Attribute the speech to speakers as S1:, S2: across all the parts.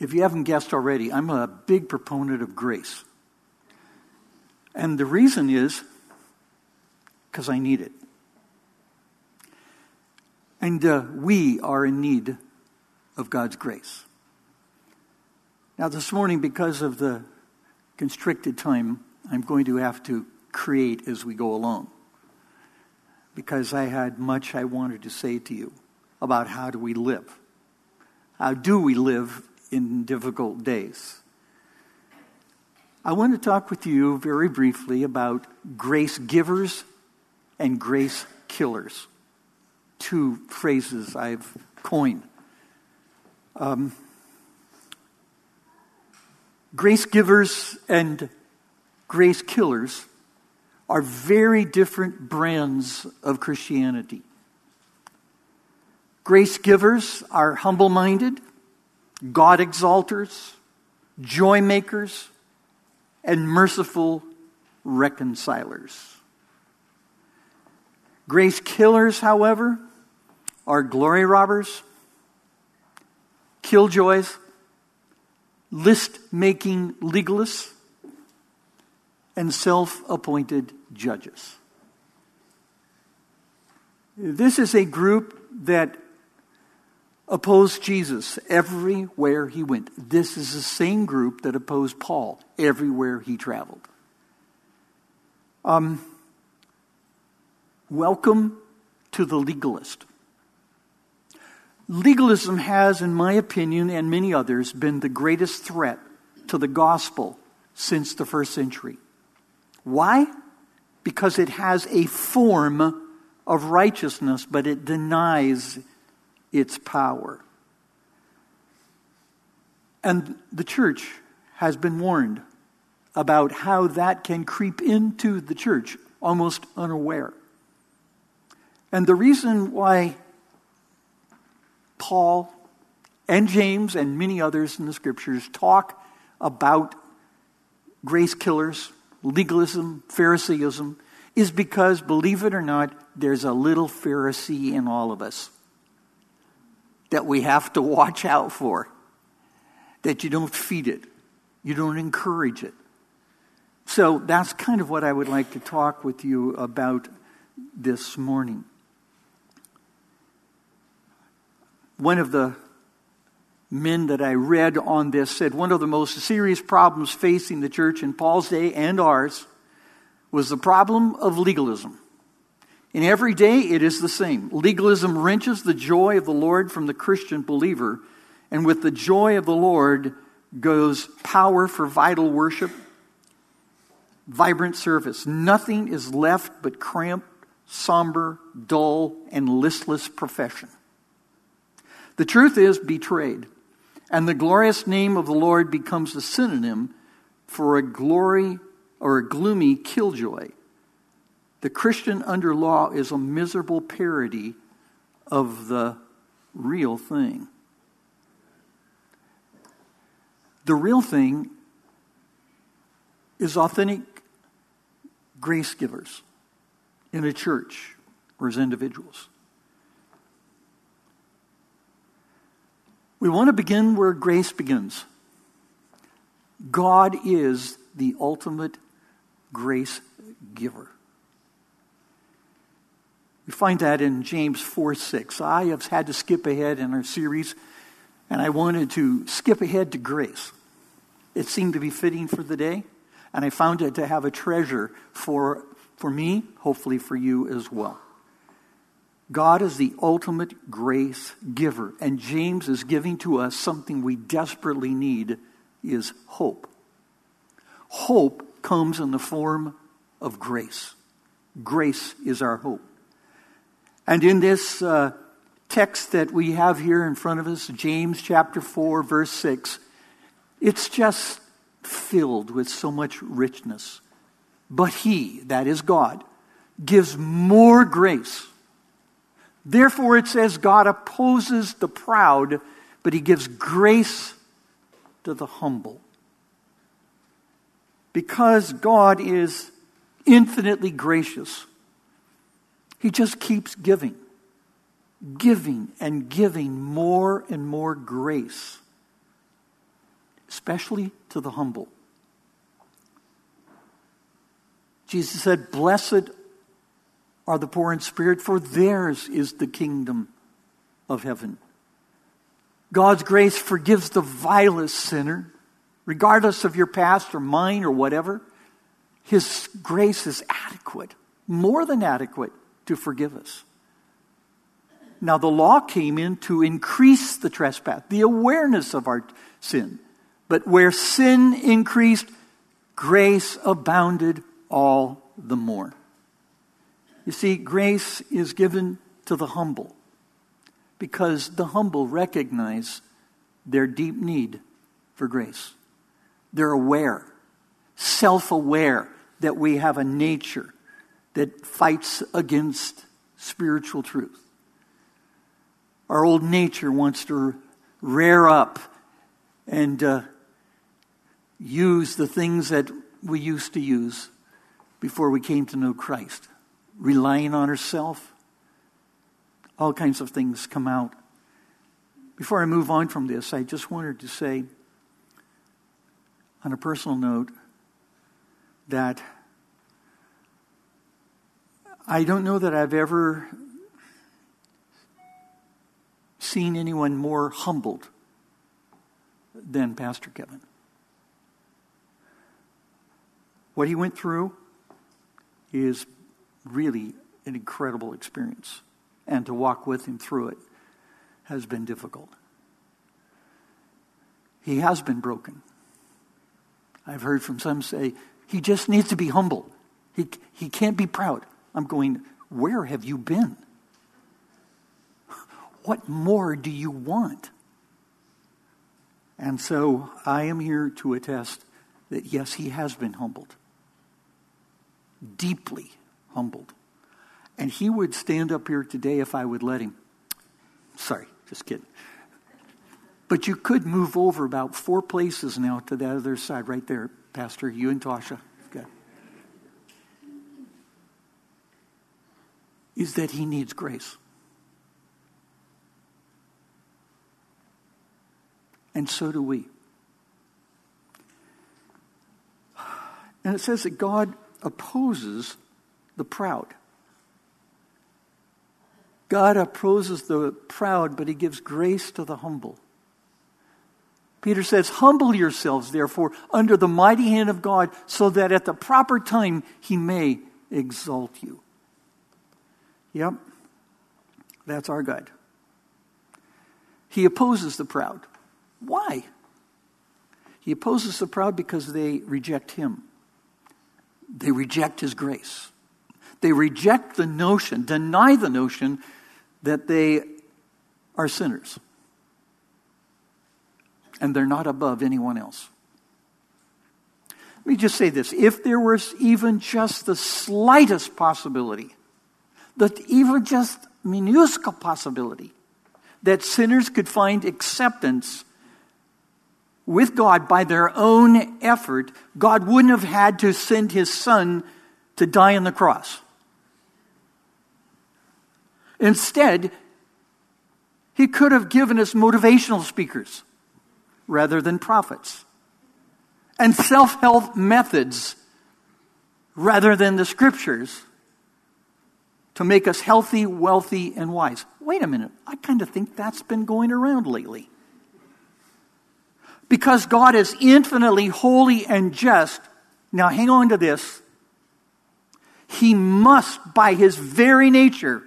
S1: If you haven't guessed already, I'm a big proponent of grace. And the reason is because I need it. And uh, we are in need of God's grace. Now, this morning, because of the constricted time, I'm going to have to create as we go along. Because I had much I wanted to say to you about how do we live. How do we live in difficult days? I want to talk with you very briefly about grace givers and grace killers. Two phrases I've coined. Um, grace givers and grace killers are very different brands of Christianity. Grace givers are humble minded, God exalters, joy makers, and merciful reconcilers. Grace killers, however, are glory robbers, killjoys, list making legalists, and self appointed judges. This is a group that opposed Jesus everywhere he went. This is the same group that opposed Paul everywhere he traveled. Um, welcome to the legalist. Legalism has, in my opinion and many others, been the greatest threat to the gospel since the first century. Why? Because it has a form of righteousness, but it denies its power. And the church has been warned about how that can creep into the church almost unaware. And the reason why Paul and James and many others in the scriptures talk about grace killers, legalism, Phariseeism, is because, believe it or not, there's a little Pharisee in all of us that we have to watch out for. That you don't feed it, you don't encourage it. So that's kind of what I would like to talk with you about this morning. One of the men that I read on this said one of the most serious problems facing the church in Paul's day and ours was the problem of legalism. In every day, it is the same. Legalism wrenches the joy of the Lord from the Christian believer, and with the joy of the Lord goes power for vital worship, vibrant service. Nothing is left but cramped, somber, dull, and listless profession. The truth is betrayed, and the glorious name of the Lord becomes a synonym for a glory or a gloomy killjoy. The Christian under law is a miserable parody of the real thing. The real thing is authentic grace givers in a church or as individuals. We want to begin where grace begins. God is the ultimate grace giver. We find that in James 4 6. I have had to skip ahead in our series, and I wanted to skip ahead to grace. It seemed to be fitting for the day, and I found it to have a treasure for, for me, hopefully for you as well. God is the ultimate grace giver, and James is giving to us something we desperately need is hope. Hope comes in the form of grace. Grace is our hope. And in this uh, text that we have here in front of us, James chapter 4, verse 6, it's just filled with so much richness. But He, that is God, gives more grace. Therefore, it says God opposes the proud, but He gives grace to the humble. Because God is infinitely gracious, he just keeps giving, giving and giving more and more grace especially to the humble. Jesus said, Blessed are the poor in spirit, for theirs is the kingdom of heaven. God's grace forgives the vilest sinner, regardless of your past or mine or whatever. His grace is adequate, more than adequate, to forgive us. Now, the law came in to increase the trespass, the awareness of our sin. But where sin increased, grace abounded all the more. You see, grace is given to the humble because the humble recognize their deep need for grace. They're aware, self aware, that we have a nature that fights against spiritual truth. Our old nature wants to rear up and uh, use the things that we used to use before we came to know Christ. Relying on ourselves, all kinds of things come out. Before I move on from this, I just wanted to say, on a personal note, that I don't know that I've ever seen anyone more humbled than Pastor Kevin. What he went through is really an incredible experience. And to walk with him through it has been difficult. He has been broken. I've heard from some say, he just needs to be humble. He, he can't be proud. I'm going, where have you been? What more do you want? And so I am here to attest that yes, he has been humbled deeply humbled. And he would stand up here today if I would let him. Sorry, just kidding. But you could move over about four places now to that other side, right there, Pastor, you and Tasha. Good. Is that he needs grace. And so do we. And it says that God opposes the proud. God opposes the proud, but he gives grace to the humble. Peter says, Humble yourselves, therefore, under the mighty hand of God, so that at the proper time he may exalt you. Yep, that's our God. He opposes the proud. Why? He opposes the proud because they reject him. They reject his grace. They reject the notion, deny the notion that they are sinners. And they're not above anyone else. Let me just say this if there was even just the slightest possibility, that even just minuscule possibility, that sinners could find acceptance with God by their own effort, God wouldn't have had to send his son to die on the cross. Instead, he could have given us motivational speakers rather than prophets, and self help methods rather than the scriptures to make us healthy, wealthy, and wise. Wait a minute, I kind of think that's been going around lately. Because God is infinitely holy and just, now hang on to this. He must, by his very nature,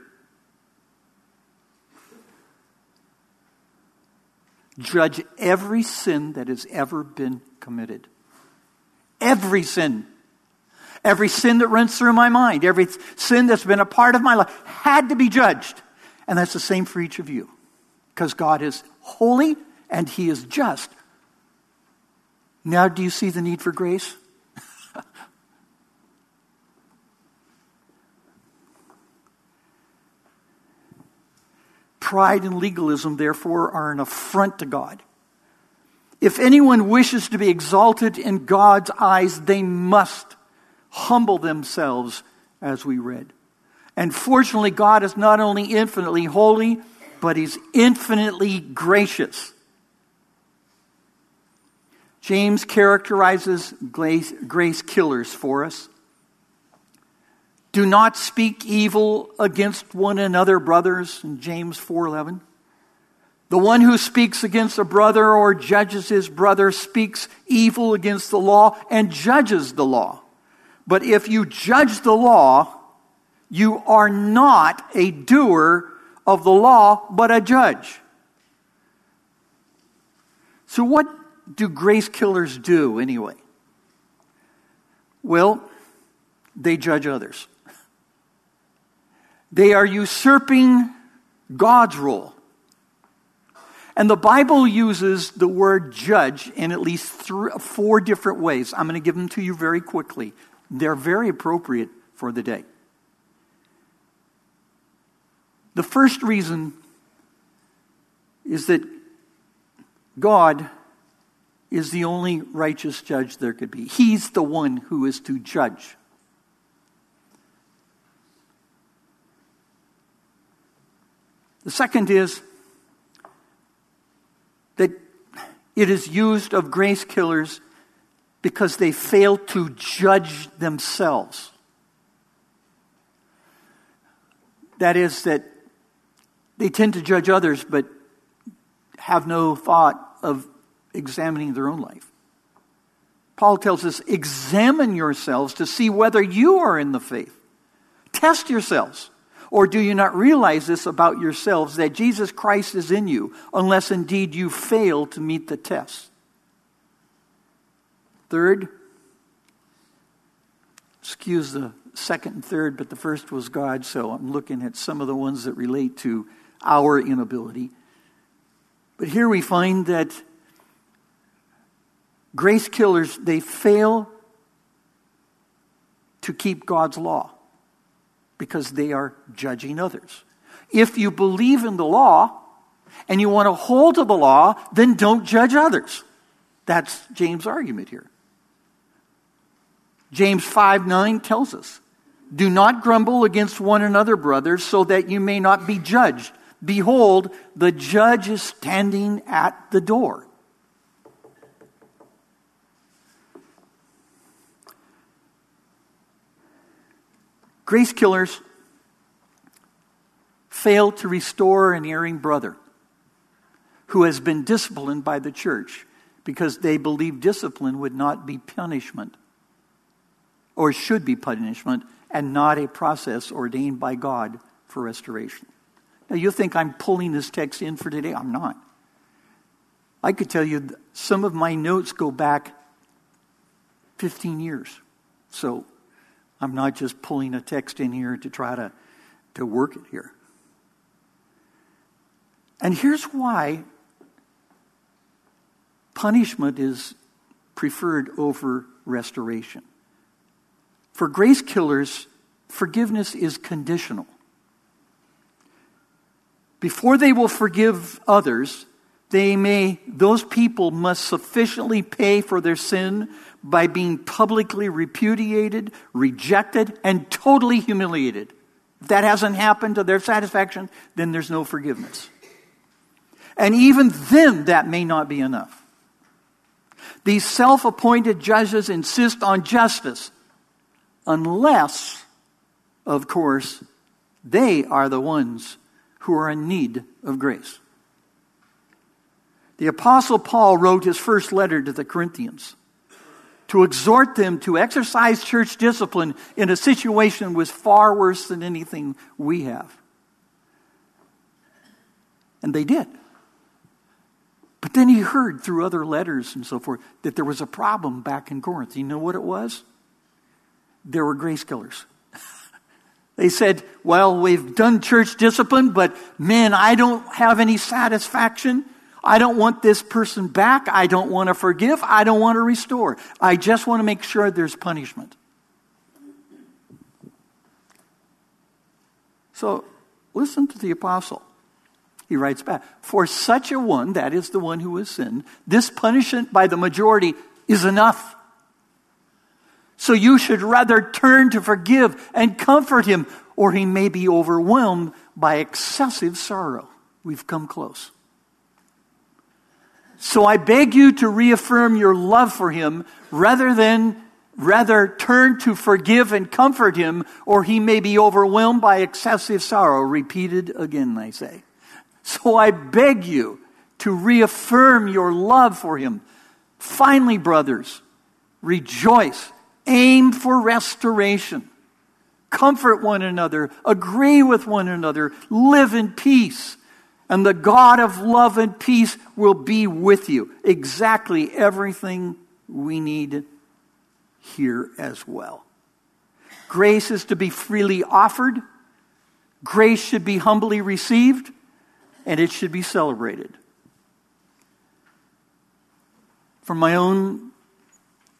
S1: judge every sin that has ever been committed. Every sin. Every sin that runs through my mind, every sin that's been a part of my life had to be judged. And that's the same for each of you. Because God is holy and He is just. Now, do you see the need for grace? Pride and legalism, therefore, are an affront to God. If anyone wishes to be exalted in God's eyes, they must humble themselves, as we read. And fortunately, God is not only infinitely holy, but He's infinitely gracious. James characterizes grace, killers for us. Do not speak evil against one another, brothers, in James 4:11. The one who speaks against a brother or judges his brother speaks evil against the law and judges the law. But if you judge the law, you are not a doer of the law, but a judge. So, what do grace killers do anyway? Well, they judge others. They are usurping God's role. And the Bible uses the word judge in at least three, four different ways. I'm going to give them to you very quickly. They're very appropriate for the day. The first reason is that God is the only righteous judge there could be. He's the one who is to judge. The second is that it is used of grace killers because they fail to judge themselves. That is, that they tend to judge others but have no thought of examining their own life. Paul tells us, examine yourselves to see whether you are in the faith. Test yourselves. Or do you not realize this about yourselves, that Jesus Christ is in you, unless indeed you fail to meet the test? Third, excuse the second and third, but the first was God, so I'm looking at some of the ones that relate to our inability. But here we find that grace killers, they fail to keep God's law because they are judging others. If you believe in the law and you want to hold to the law, then don't judge others. That's James' argument here. James 5 9 tells us, Do not grumble against one another, brothers, so that you may not be judged. Behold, the judge is standing at the door. Grace killers fail to restore an erring brother who has been disciplined by the church because they believe discipline would not be punishment or should be punishment and not a process ordained by God for restoration. Now, you think I'm pulling this text in for today? I'm not. I could tell you some of my notes go back 15 years. So I'm not just pulling a text in here to try to, to work it here. And here's why punishment is preferred over restoration. For grace killers, forgiveness is conditional. Before they will forgive others, they may, those people must sufficiently pay for their sin by being publicly repudiated, rejected, and totally humiliated. If that hasn't happened to their satisfaction, then there's no forgiveness. And even then, that may not be enough. These self appointed judges insist on justice, unless, of course, they are the ones who are in need of grace. The Apostle Paul wrote his first letter to the Corinthians to exhort them to exercise church discipline in a situation was far worse than anything we have. And they did. But then he heard through other letters and so forth that there was a problem back in Corinth. You know what it was? There were grace killers. They said, Well, we've done church discipline, but man, I don't have any satisfaction. I don't want this person back. I don't want to forgive. I don't want to restore. I just want to make sure there's punishment. So listen to the apostle. He writes back For such a one, that is the one who has sinned, this punishment by the majority is enough. So you should rather turn to forgive and comfort him, or he may be overwhelmed by excessive sorrow. We've come close. So I beg you to reaffirm your love for him rather than rather turn to forgive and comfort him, or he may be overwhelmed by excessive sorrow. Repeated again, I say. So I beg you to reaffirm your love for him. Finally, brothers, rejoice, aim for restoration, comfort one another, agree with one another, live in peace. And the God of love and peace will be with you. Exactly everything we need here as well. Grace is to be freely offered, grace should be humbly received, and it should be celebrated. From my own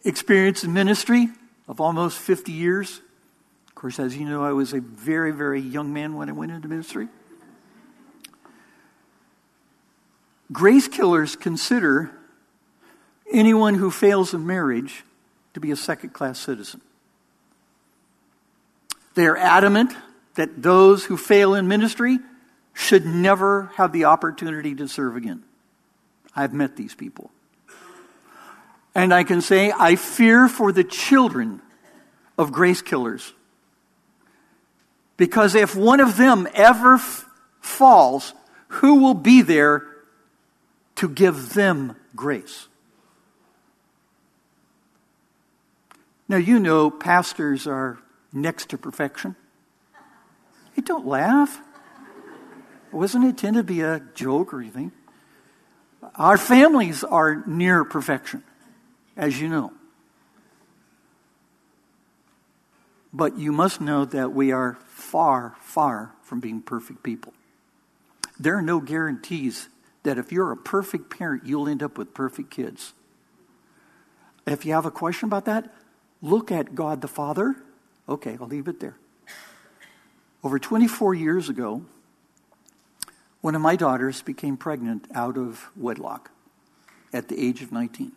S1: experience in ministry of almost 50 years, of course, as you know, I was a very, very young man when I went into ministry. Grace killers consider anyone who fails in marriage to be a second class citizen. They are adamant that those who fail in ministry should never have the opportunity to serve again. I've met these people. And I can say, I fear for the children of grace killers. Because if one of them ever f- falls, who will be there to give them grace. Now, you know, pastors are next to perfection. Hey, don't laugh. It wasn't intended to be a joke or anything. Our families are near perfection, as you know. But you must know that we are far, far from being perfect people. There are no guarantees that if you're a perfect parent, you'll end up with perfect kids. If you have a question about that, look at God the Father. Okay, I'll leave it there. Over 24 years ago, one of my daughters became pregnant out of wedlock at the age of 19.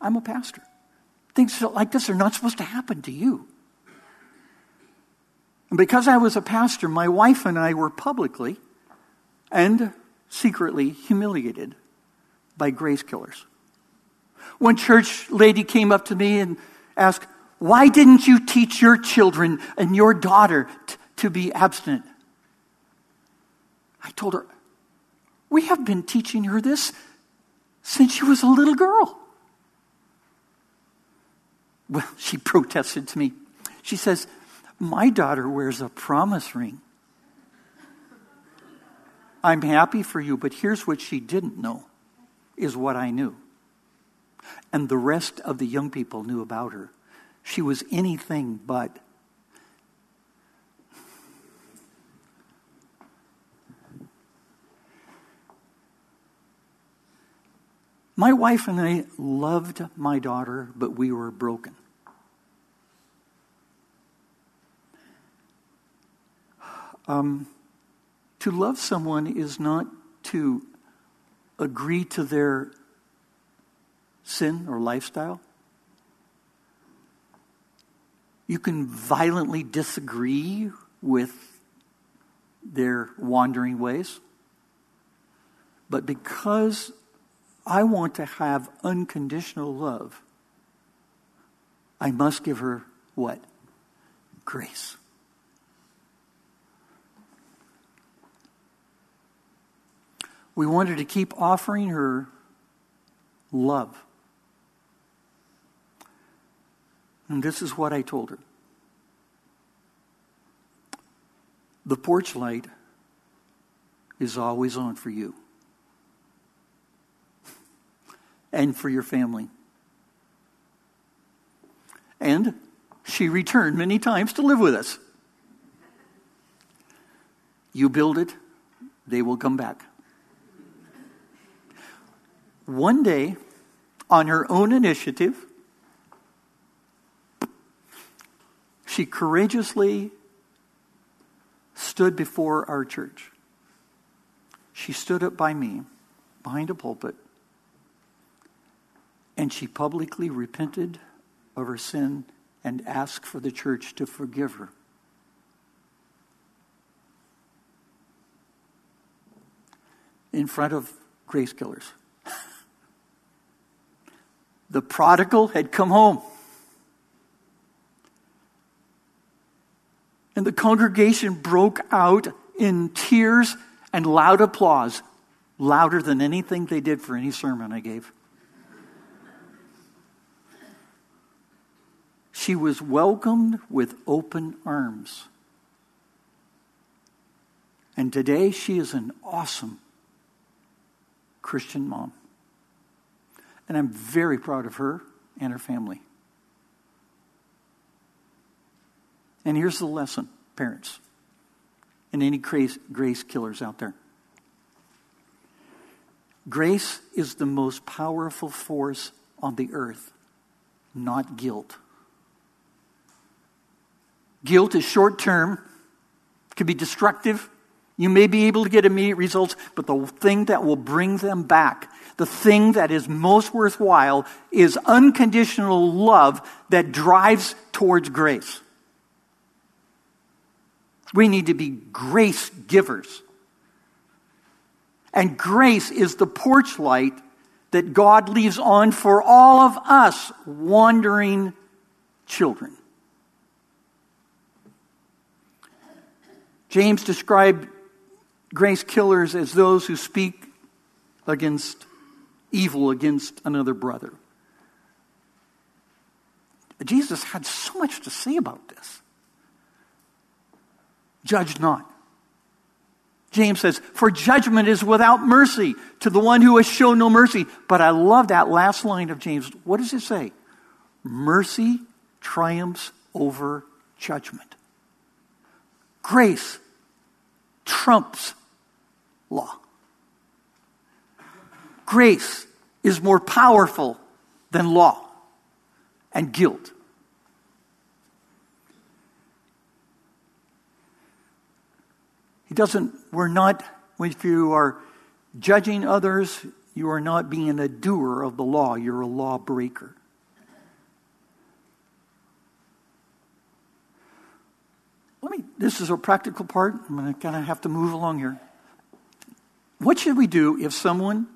S1: I'm a pastor. Things like this are not supposed to happen to you. And because I was a pastor, my wife and I were publicly and secretly humiliated by grace killers. One church lady came up to me and asked, Why didn't you teach your children and your daughter t- to be abstinent? I told her, We have been teaching her this since she was a little girl. Well, she protested to me. She says, My daughter wears a promise ring. I'm happy for you, but here's what she didn't know is what I knew. And the rest of the young people knew about her. She was anything but. My wife and I loved my daughter, but we were broken. Um, to love someone is not to agree to their sin or lifestyle. You can violently disagree with their wandering ways. But because I want to have unconditional love, I must give her what? Grace. We wanted to keep offering her love. And this is what I told her the porch light is always on for you and for your family. And she returned many times to live with us. You build it, they will come back. One day, on her own initiative, she courageously stood before our church. She stood up by me behind a pulpit and she publicly repented of her sin and asked for the church to forgive her. In front of grace killers. The prodigal had come home. And the congregation broke out in tears and loud applause, louder than anything they did for any sermon I gave. She was welcomed with open arms. And today she is an awesome Christian mom. And I'm very proud of her and her family. And here's the lesson, parents, and any grace, killers out there. Grace is the most powerful force on the earth, not guilt. Guilt is short term, can be destructive. You may be able to get immediate results, but the thing that will bring them back, the thing that is most worthwhile, is unconditional love that drives towards grace. We need to be grace givers. And grace is the porch light that God leaves on for all of us wandering children. James described grace killers as those who speak against evil against another brother. Jesus had so much to say about this. Judge not. James says, For judgment is without mercy to the one who has shown no mercy. But I love that last line of James. What does it say? Mercy triumphs over judgment. Grace trumps law. Grace is more powerful than law and guilt. He doesn't, we're not, if you are judging others, you are not being a doer of the law, you're a lawbreaker. Let me, this is a practical part. I'm going to kind of have to move along here. What should we do if someone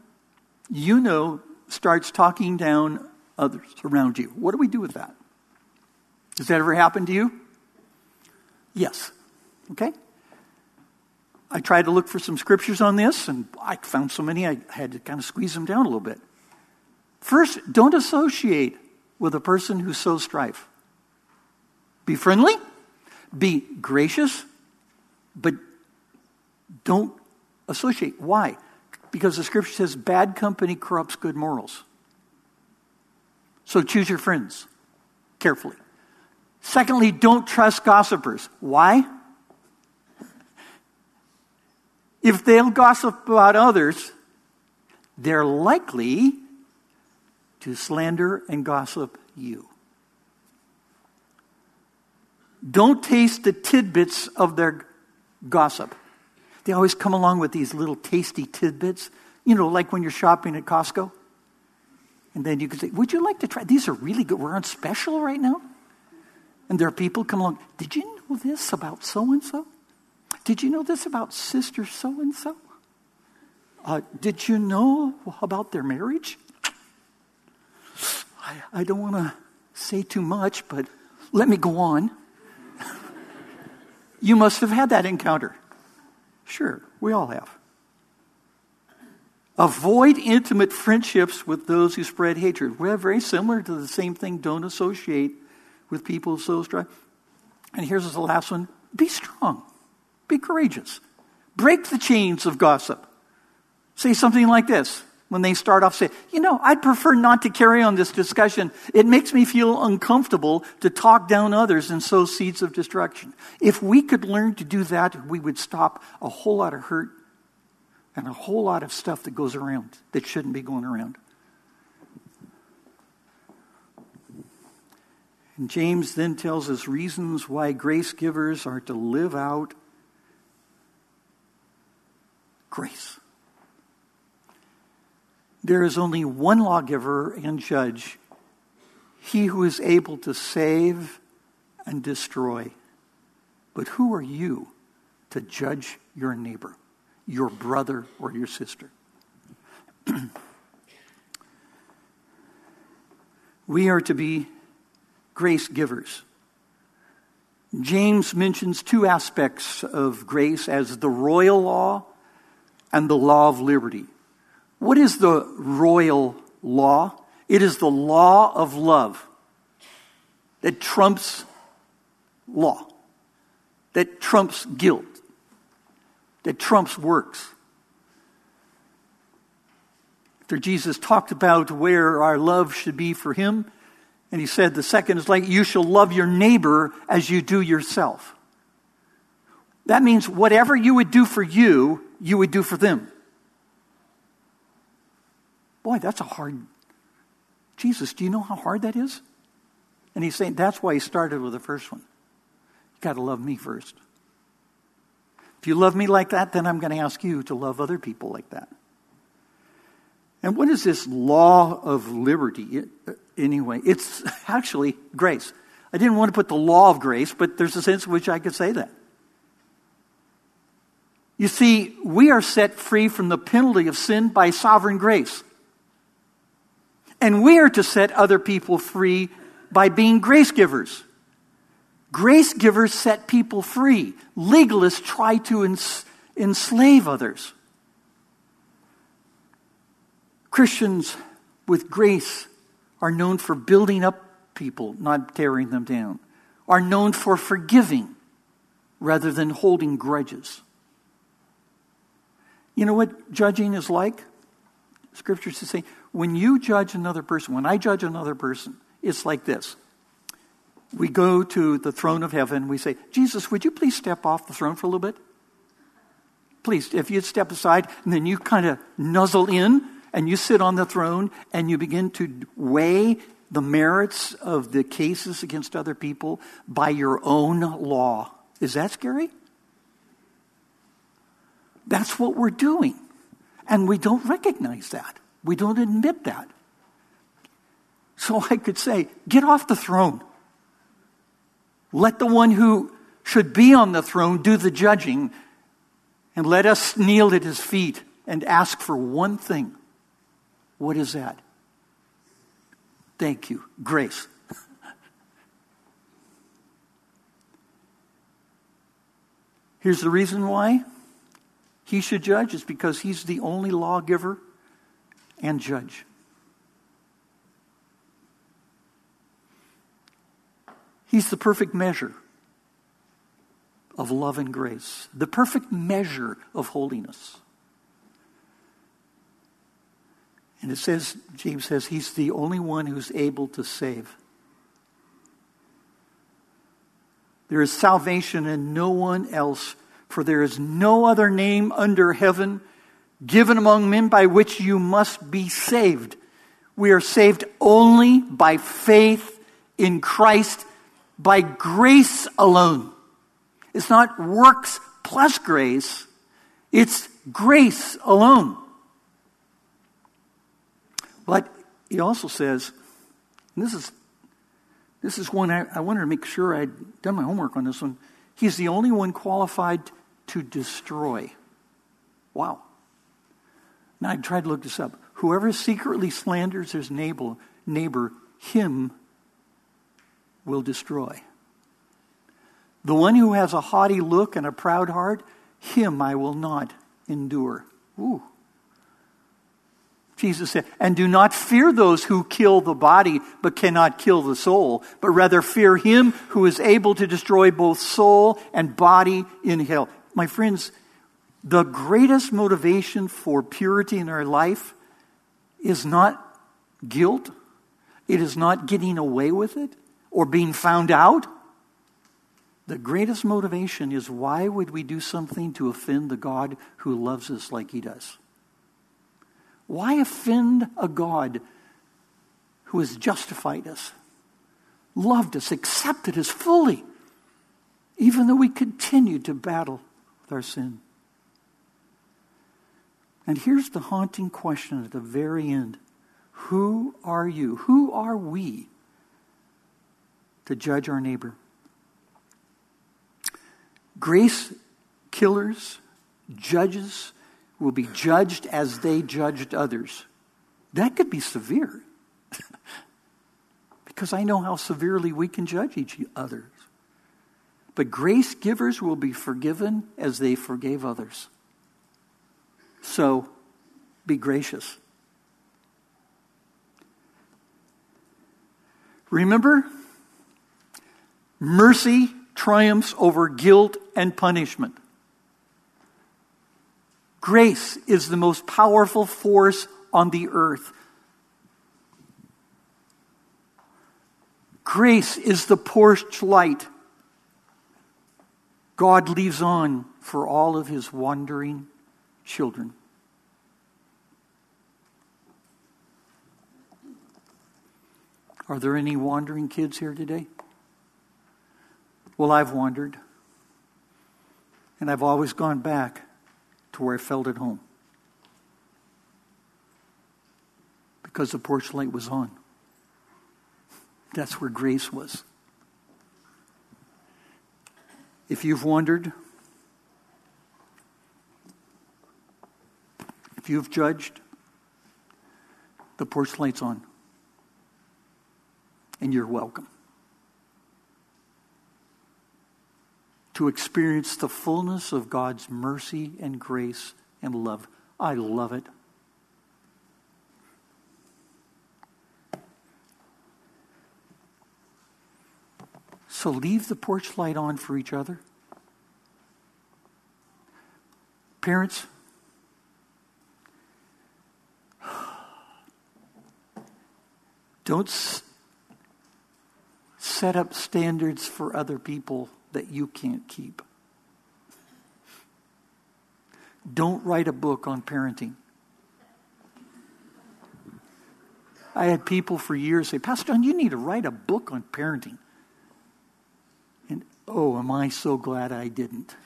S1: you know starts talking down others around you? What do we do with that? Does that ever happen to you? Yes. Okay? I tried to look for some scriptures on this, and I found so many I had to kind of squeeze them down a little bit. First, don't associate with a person who sows strife. Be friendly, be gracious, but don't associate. Why? Because the scripture says bad company corrupts good morals. So choose your friends carefully. Secondly, don't trust gossipers. Why? If they'll gossip about others, they're likely to slander and gossip you. Don't taste the tidbits of their gossip. They always come along with these little tasty tidbits, you know, like when you're shopping at Costco. And then you can say, Would you like to try? These are really good. We're on special right now. And there are people come along, Did you know this about so and so? Did you know this about sister so and so? Did you know about their marriage? I, I don't want to say too much, but let me go on. You must have had that encounter. Sure, we all have. Avoid intimate friendships with those who spread hatred. We're very similar to the same thing. Don't associate with people so strong. And here's the last one be strong. Be courageous. Break the chains of gossip. Say something like this when they start off say, you know, I'd prefer not to carry on this discussion. It makes me feel uncomfortable to talk down others and sow seeds of destruction. If we could learn to do that, we would stop a whole lot of hurt and a whole lot of stuff that goes around that shouldn't be going around. And James then tells us reasons why grace givers are to live out grace. There is only one lawgiver and judge, he who is able to save and destroy. But who are you to judge your neighbor, your brother, or your sister? We are to be grace givers. James mentions two aspects of grace as the royal law and the law of liberty. What is the royal law? It is the law of love that trumps law, that trumps guilt, that trumps works. After Jesus talked about where our love should be for Him, and He said, the second is like, you shall love your neighbor as you do yourself. That means whatever you would do for you, you would do for them. Boy, that's a hard. Jesus, do you know how hard that is? And he's saying that's why he started with the first one. You got to love me first. If you love me like that, then I'm going to ask you to love other people like that. And what is this law of liberty uh, anyway? It's actually grace. I didn't want to put the law of grace, but there's a sense in which I could say that. You see, we are set free from the penalty of sin by sovereign grace. And we are to set other people free by being grace givers. Grace givers set people free. Legalists try to ens- enslave others. Christians with grace are known for building up people, not tearing them down, are known for forgiving rather than holding grudges. You know what judging is like? Scriptures to say when you judge another person, when I judge another person, it's like this. We go to the throne of heaven, we say, Jesus, would you please step off the throne for a little bit? Please, if you'd step aside, and then you kind of nuzzle in and you sit on the throne and you begin to weigh the merits of the cases against other people by your own law. Is that scary? That's what we're doing. And we don't recognize that. We don't admit that. So I could say, get off the throne. Let the one who should be on the throne do the judging, and let us kneel at his feet and ask for one thing. What is that? Thank you. Grace. Here's the reason why he should judge is because he's the only lawgiver and judge. He's the perfect measure of love and grace, the perfect measure of holiness. And it says, James says, he's the only one who's able to save. There is salvation in no one else, for there is no other name under heaven given among men by which you must be saved. We are saved only by faith in Christ, by grace alone. It's not works plus grace, it's grace alone. But he also says, this is this is one I, I wanted to make sure I'd done my homework on this one. He's the only one qualified to destroy. Wow. Now I tried to look this up. Whoever secretly slanders his neighbor, neighbor, him will destroy. The one who has a haughty look and a proud heart, him I will not endure. Ooh. Jesus said, and do not fear those who kill the body but cannot kill the soul, but rather fear him who is able to destroy both soul and body in hell. My friends, the greatest motivation for purity in our life is not guilt, it is not getting away with it or being found out. The greatest motivation is why would we do something to offend the God who loves us like he does? Why offend a God who has justified us, loved us, accepted us fully, even though we continue to battle with our sin? And here's the haunting question at the very end Who are you? Who are we to judge our neighbor? Grace killers, judges, will be judged as they judged others. That could be severe. because I know how severely we can judge each other. But grace givers will be forgiven as they forgave others. So be gracious. Remember, mercy triumphs over guilt and punishment. Grace is the most powerful force on the earth. Grace is the porch light God leaves on for all of his wandering children. Are there any wandering kids here today? Well, I've wandered. And I've always gone back to where I felt at home. Because the porch light was on. That's where grace was. If you've wondered, if you've judged, the porch light's on. And you're welcome. To experience the fullness of God's mercy and grace and love. I love it. So leave the porch light on for each other. Parents, don't s- set up standards for other people that you can't keep. Don't write a book on parenting. I had people for years say, Pastor John, you need to write a book on parenting. And oh, am I so glad I didn't.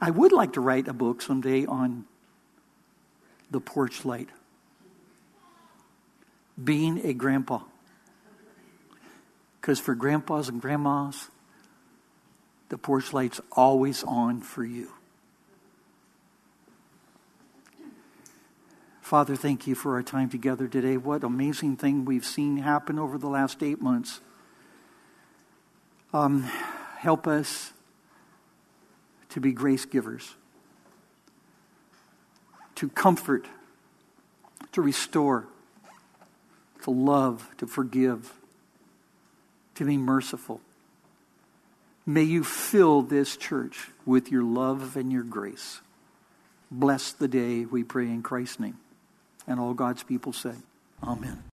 S1: I would like to write a book someday on the porch light. Being a grandpa. Because for grandpas and grandmas, the porch light's always on for you. Father, thank you for our time together today. What amazing thing we've seen happen over the last eight months. Um, help us to be grace givers, to comfort, to restore, to love, to forgive, to be merciful. May you fill this church with your love and your grace. Bless the day, we pray in Christ's name. And all God's people say, Amen.